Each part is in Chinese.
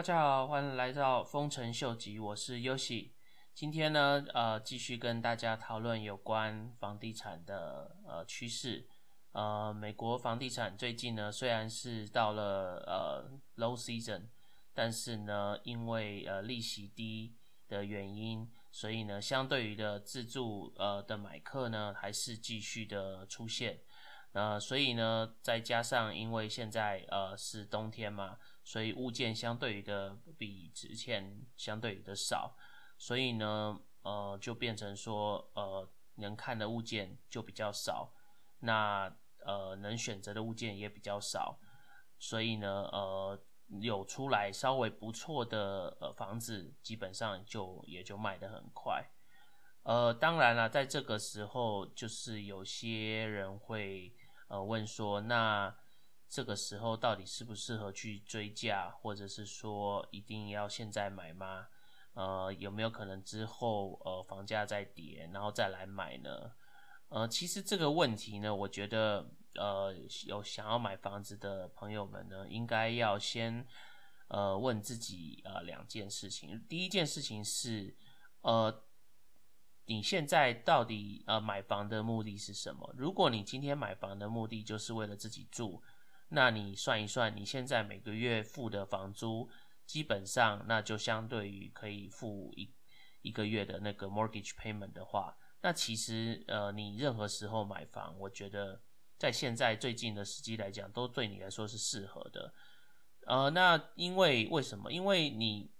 大家好，欢迎来到丰臣秀吉，我是 Yoshi。今天呢，呃，继续跟大家讨论有关房地产的呃趋势。呃，美国房地产最近呢，虽然是到了呃 low season，但是呢，因为呃利息低的原因，所以呢，相对于的自住呃的买客呢，还是继续的出现。呃，所以呢，再加上因为现在呃是冬天嘛，所以物件相对的比之前相对的少，所以呢，呃，就变成说呃能看的物件就比较少。那呃，能选择的物件也比较少，所以呢，呃，有出来稍微不错的呃房子，基本上就也就卖得很快。呃，当然了，在这个时候，就是有些人会呃问说，那这个时候到底适不适合去追价，或者是说一定要现在买吗？呃，有没有可能之后呃房价再跌，然后再来买呢？呃，其实这个问题呢，我觉得，呃，有想要买房子的朋友们呢，应该要先，呃，问自己呃两件事情。第一件事情是，呃，你现在到底呃买房的目的是什么？如果你今天买房的目的就是为了自己住，那你算一算，你现在每个月付的房租，基本上那就相对于可以付一一个月的那个 mortgage payment 的话。那其实，呃，你任何时候买房，我觉得在现在最近的时机来讲，都对你来说是适合的。呃，那因为为什么？因为你，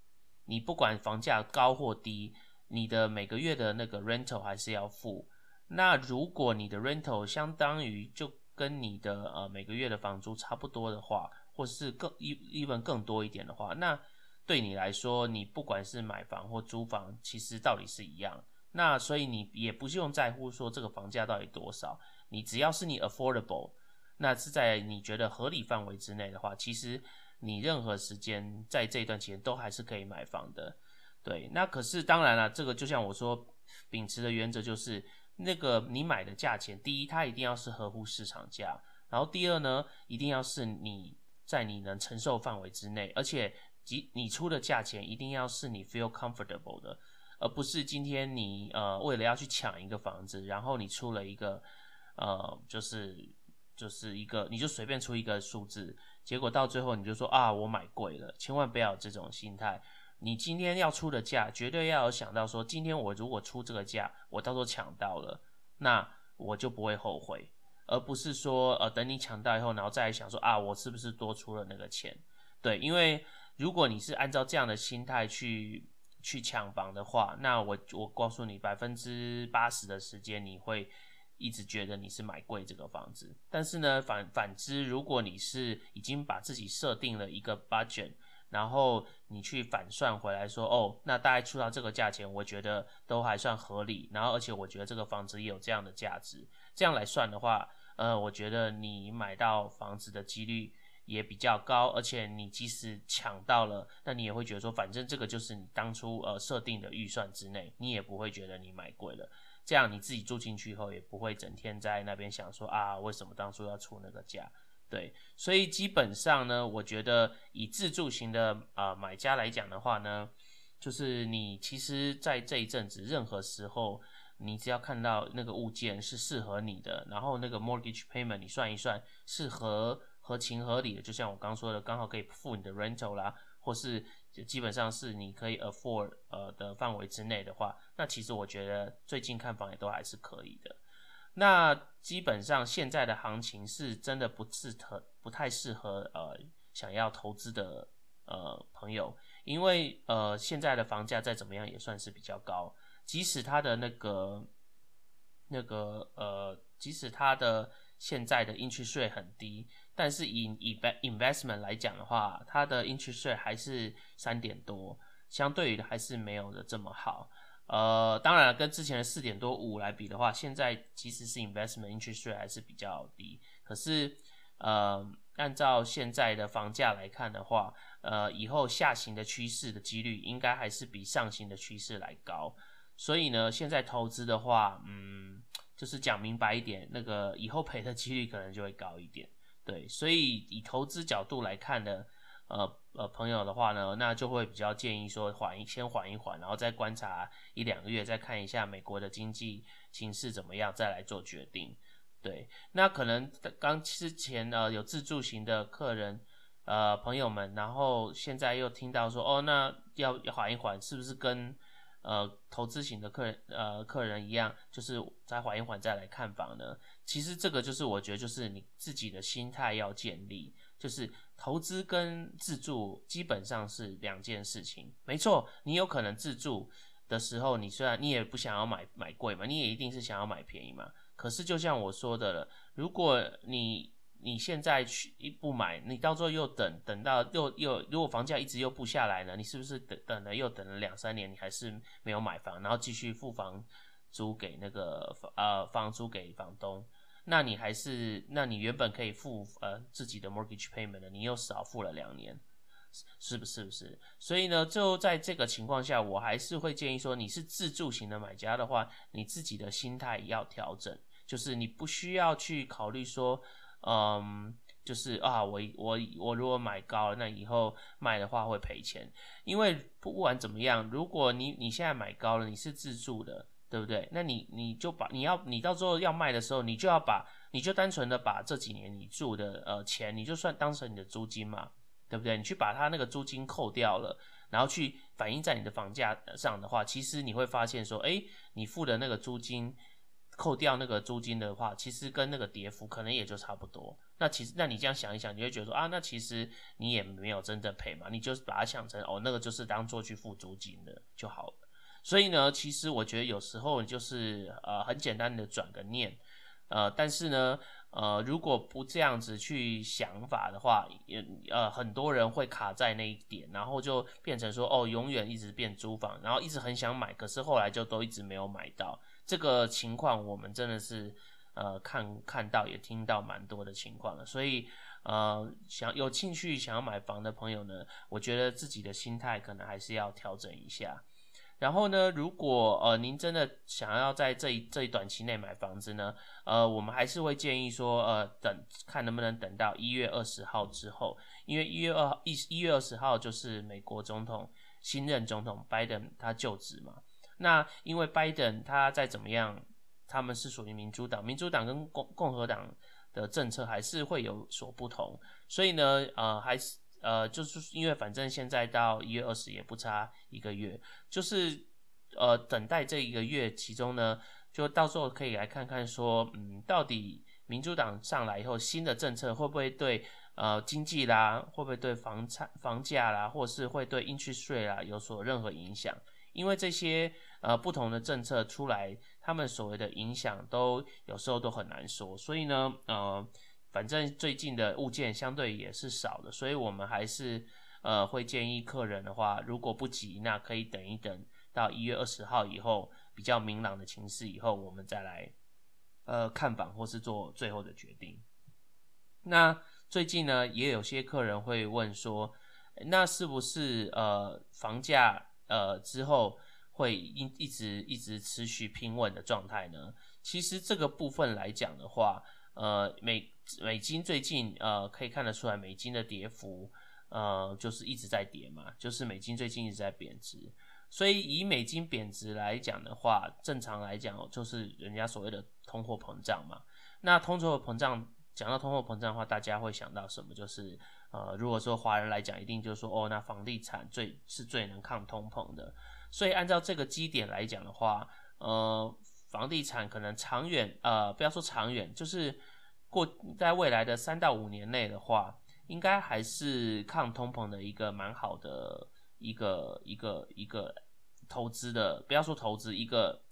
你不管房价高或低，你的每个月的那个 rental 还是要付。那如果你的 rental 相当于就跟你的呃每个月的房租差不多的话，或是更一一文更多一点的话，那对你来说，你不管是买房或租房，其实道理是一样。那所以你也不用在乎说这个房价到底多少，你只要是你 affordable，那是在你觉得合理范围之内的话，其实你任何时间在这段期间都还是可以买房的。对，那可是当然了，这个就像我说，秉持的原则就是那个你买的价钱，第一它一定要是合乎市场价，然后第二呢，一定要是你在你能承受范围之内，而且即你出的价钱一定要是你 feel comfortable 的。而不是今天你呃为了要去抢一个房子，然后你出了一个呃就是就是一个你就随便出一个数字，结果到最后你就说啊我买贵了，千万不要有这种心态。你今天要出的价，绝对要有想到说，今天我如果出这个价，我到时候抢到了，那我就不会后悔，而不是说呃等你抢到以后，然后再来想说啊我是不是多出了那个钱？对，因为如果你是按照这样的心态去。去抢房的话，那我我告诉你，百分之八十的时间你会一直觉得你是买贵这个房子。但是呢，反反之，如果你是已经把自己设定了一个 budget，然后你去反算回来说，哦，那大概出到这个价钱，我觉得都还算合理。然后，而且我觉得这个房子也有这样的价值，这样来算的话，呃，我觉得你买到房子的几率。也比较高，而且你即使抢到了，那你也会觉得说，反正这个就是你当初呃设定的预算之内，你也不会觉得你买贵了。这样你自己住进去以后，也不会整天在那边想说啊，为什么当初要出那个价？对，所以基本上呢，我觉得以自住型的啊买家来讲的话呢，就是你其实在这一阵子任何时候，你只要看到那个物件是适合你的，然后那个 mortgage payment 你算一算适合。合情合理的，就像我刚说的，刚好可以付你的 rental 啦，或是基本上是你可以 afford 呃的范围之内的话，那其实我觉得最近看房也都还是可以的。那基本上现在的行情是真的不适合，不太适合呃想要投资的呃朋友，因为呃现在的房价再怎么样也算是比较高，即使它的那个那个呃，即使它的现在的 interest rate 很低。但是以以 investment 来讲的话，它的 interest rate 还是三点多，相对于还是没有的这么好。呃，当然跟之前的四点多五来比的话，现在其实是 investment interest rate 还是比较低。可是，呃，按照现在的房价来看的话，呃，以后下行的趋势的几率应该还是比上行的趋势来高。所以呢，现在投资的话，嗯，就是讲明白一点，那个以后赔的几率可能就会高一点。对，所以以投资角度来看呢，呃呃朋友的话呢，那就会比较建议说缓一先缓一缓，然后再观察一两个月，再看一下美国的经济形势怎么样，再来做决定。对，那可能刚之前呃有自助型的客人呃朋友们，然后现在又听到说哦，那要缓一缓，是不是跟呃投资型的客人呃客人一样，就是再缓一缓再来看房呢？其实这个就是我觉得就是你自己的心态要建立，就是投资跟自住基本上是两件事情。没错，你有可能自住的时候，你虽然你也不想要买买贵嘛，你也一定是想要买便宜嘛。可是，就像我说的了，如果你你现在去一不买，你到时候又等等到又又，如果房价一直又不下来呢？你是不是等等了又等了两三年，你还是没有买房，然后继续付房租给那个呃房租给房东？那你还是那你原本可以付呃自己的 mortgage payment 的，你又少付了两年。是不是不是？所以呢，就在这个情况下，我还是会建议说，你是自住型的买家的话，你自己的心态要调整，就是你不需要去考虑说，嗯，就是啊，我我我如果买高了，那以后卖的话会赔钱。因为不管怎么样，如果你你现在买高了，你是自住的，对不对？那你你就把你要你到时候要卖的时候，你就要把你就单纯的把这几年你住的呃钱，你就算当成你的租金嘛。对不对？你去把它那个租金扣掉了，然后去反映在你的房价上的话，其实你会发现说，哎，你付的那个租金扣掉那个租金的话，其实跟那个跌幅可能也就差不多。那其实，那你这样想一想，你会觉得说啊，那其实你也没有真的赔嘛，你就是把它想成哦，那个就是当做去付租金的就好了。所以呢，其实我觉得有时候就是呃很简单的转个念，呃，但是呢。呃，如果不这样子去想法的话，也呃很多人会卡在那一点，然后就变成说哦，永远一直变租房，然后一直很想买，可是后来就都一直没有买到。这个情况我们真的是呃看看到也听到蛮多的情况了，所以呃想有兴趣想要买房的朋友呢，我觉得自己的心态可能还是要调整一下。然后呢，如果呃您真的想要在这一这一短期内买房子呢，呃，我们还是会建议说，呃，等看能不能等到一月二十号之后，因为一月二一一月二十号就是美国总统新任总统拜登他就职嘛。那因为拜登他再怎么样，他们是属于民主党，民主党跟共共和党的政策还是会有所不同，所以呢，呃，还是。呃，就是因为反正现在到一月二十也不差一个月，就是呃等待这一个月，其中呢，就到时候可以来看看说，嗯，到底民主党上来以后，新的政策会不会对呃经济啦，会不会对房产房价啦，或是会对应税税啦有所任何影响？因为这些呃不同的政策出来，他们所谓的影响都有时候都很难说，所以呢，呃。反正最近的物件相对也是少的，所以我们还是呃会建议客人的话，如果不急，那可以等一等到一月二十号以后比较明朗的情势以后，我们再来呃看房或是做最后的决定。那最近呢，也有些客人会问说，那是不是呃房价呃之后会一一直一直持续平稳的状态呢？其实这个部分来讲的话，呃美。美金最近呃可以看得出来，美金的跌幅呃就是一直在跌嘛，就是美金最近一直在贬值，所以以美金贬值来讲的话，正常来讲就是人家所谓的通货膨胀嘛。那通货膨胀讲到通货膨胀的话，大家会想到什么？就是呃如果说华人来讲，一定就是说哦，那房地产最是最能抗通膨的。所以按照这个基点来讲的话，呃房地产可能长远呃不要说长远，就是。过在未来的三到五年内的话，应该还是抗通膨的一个蛮好的一个一个一个投资的，不要说投资一个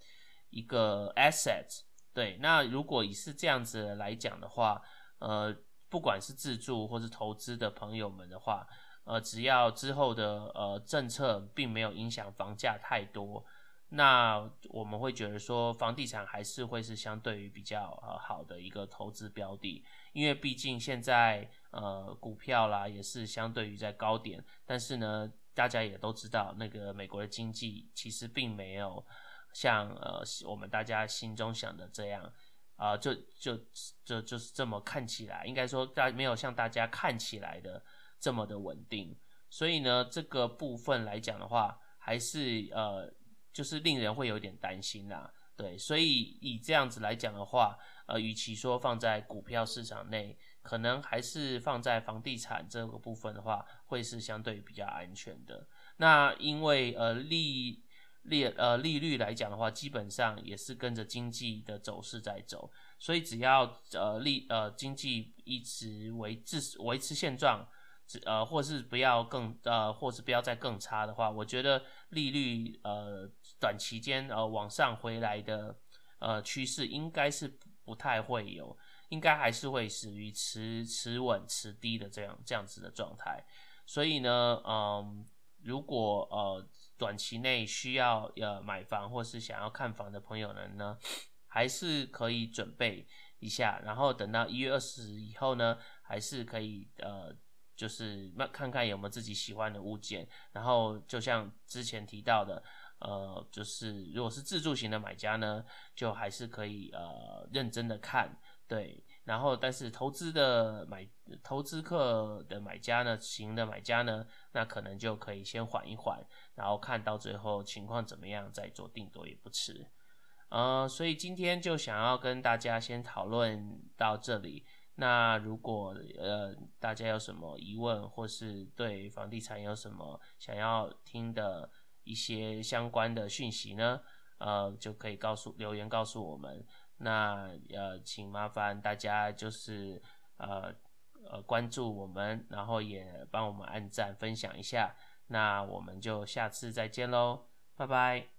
一个 asset。对，那如果以是这样子来讲的话，呃，不管是自住或是投资的朋友们的话，呃，只要之后的呃政策并没有影响房价太多。那我们会觉得说，房地产还是会是相对于比较呃好的一个投资标的，因为毕竟现在呃股票啦也是相对于在高点，但是呢，大家也都知道，那个美国的经济其实并没有像呃我们大家心中想的这样啊，就就就就是这么看起来，应该说大没有像大家看起来的这么的稳定。所以呢，这个部分来讲的话，还是呃，就是令人会有点担心啦。对，所以以这样子来讲的话，呃，与其说放在股票市场内，可能还是放在房地产这个部分的话，会是相对比较安全的。那因为呃利利呃利率来讲的话，基本上也是跟着经济的走势在走，所以只要呃利呃经济一直维持维持现状。呃，或是不要更呃，或是不要再更差的话，我觉得利率呃短期间呃往上回来的呃趋势应该是不太会有，应该还是会属于持持稳持低的这样这样子的状态。所以呢，嗯，如果呃短期内需要呃买房或是想要看房的朋友们呢，还是可以准备一下，然后等到一月二十以后呢，还是可以呃。就是那看看有没有自己喜欢的物件，然后就像之前提到的，呃，就是如果是自助型的买家呢，就还是可以呃认真的看，对，然后但是投资的买投资客的买家呢，型的买家呢，那可能就可以先缓一缓，然后看到最后情况怎么样再做定夺也不迟，呃，所以今天就想要跟大家先讨论到这里。那如果呃大家有什么疑问，或是对房地产有什么想要听的一些相关的讯息呢？呃，就可以告诉留言告诉我们。那呃，请麻烦大家就是呃呃关注我们，然后也帮我们按赞分享一下。那我们就下次再见喽，拜拜。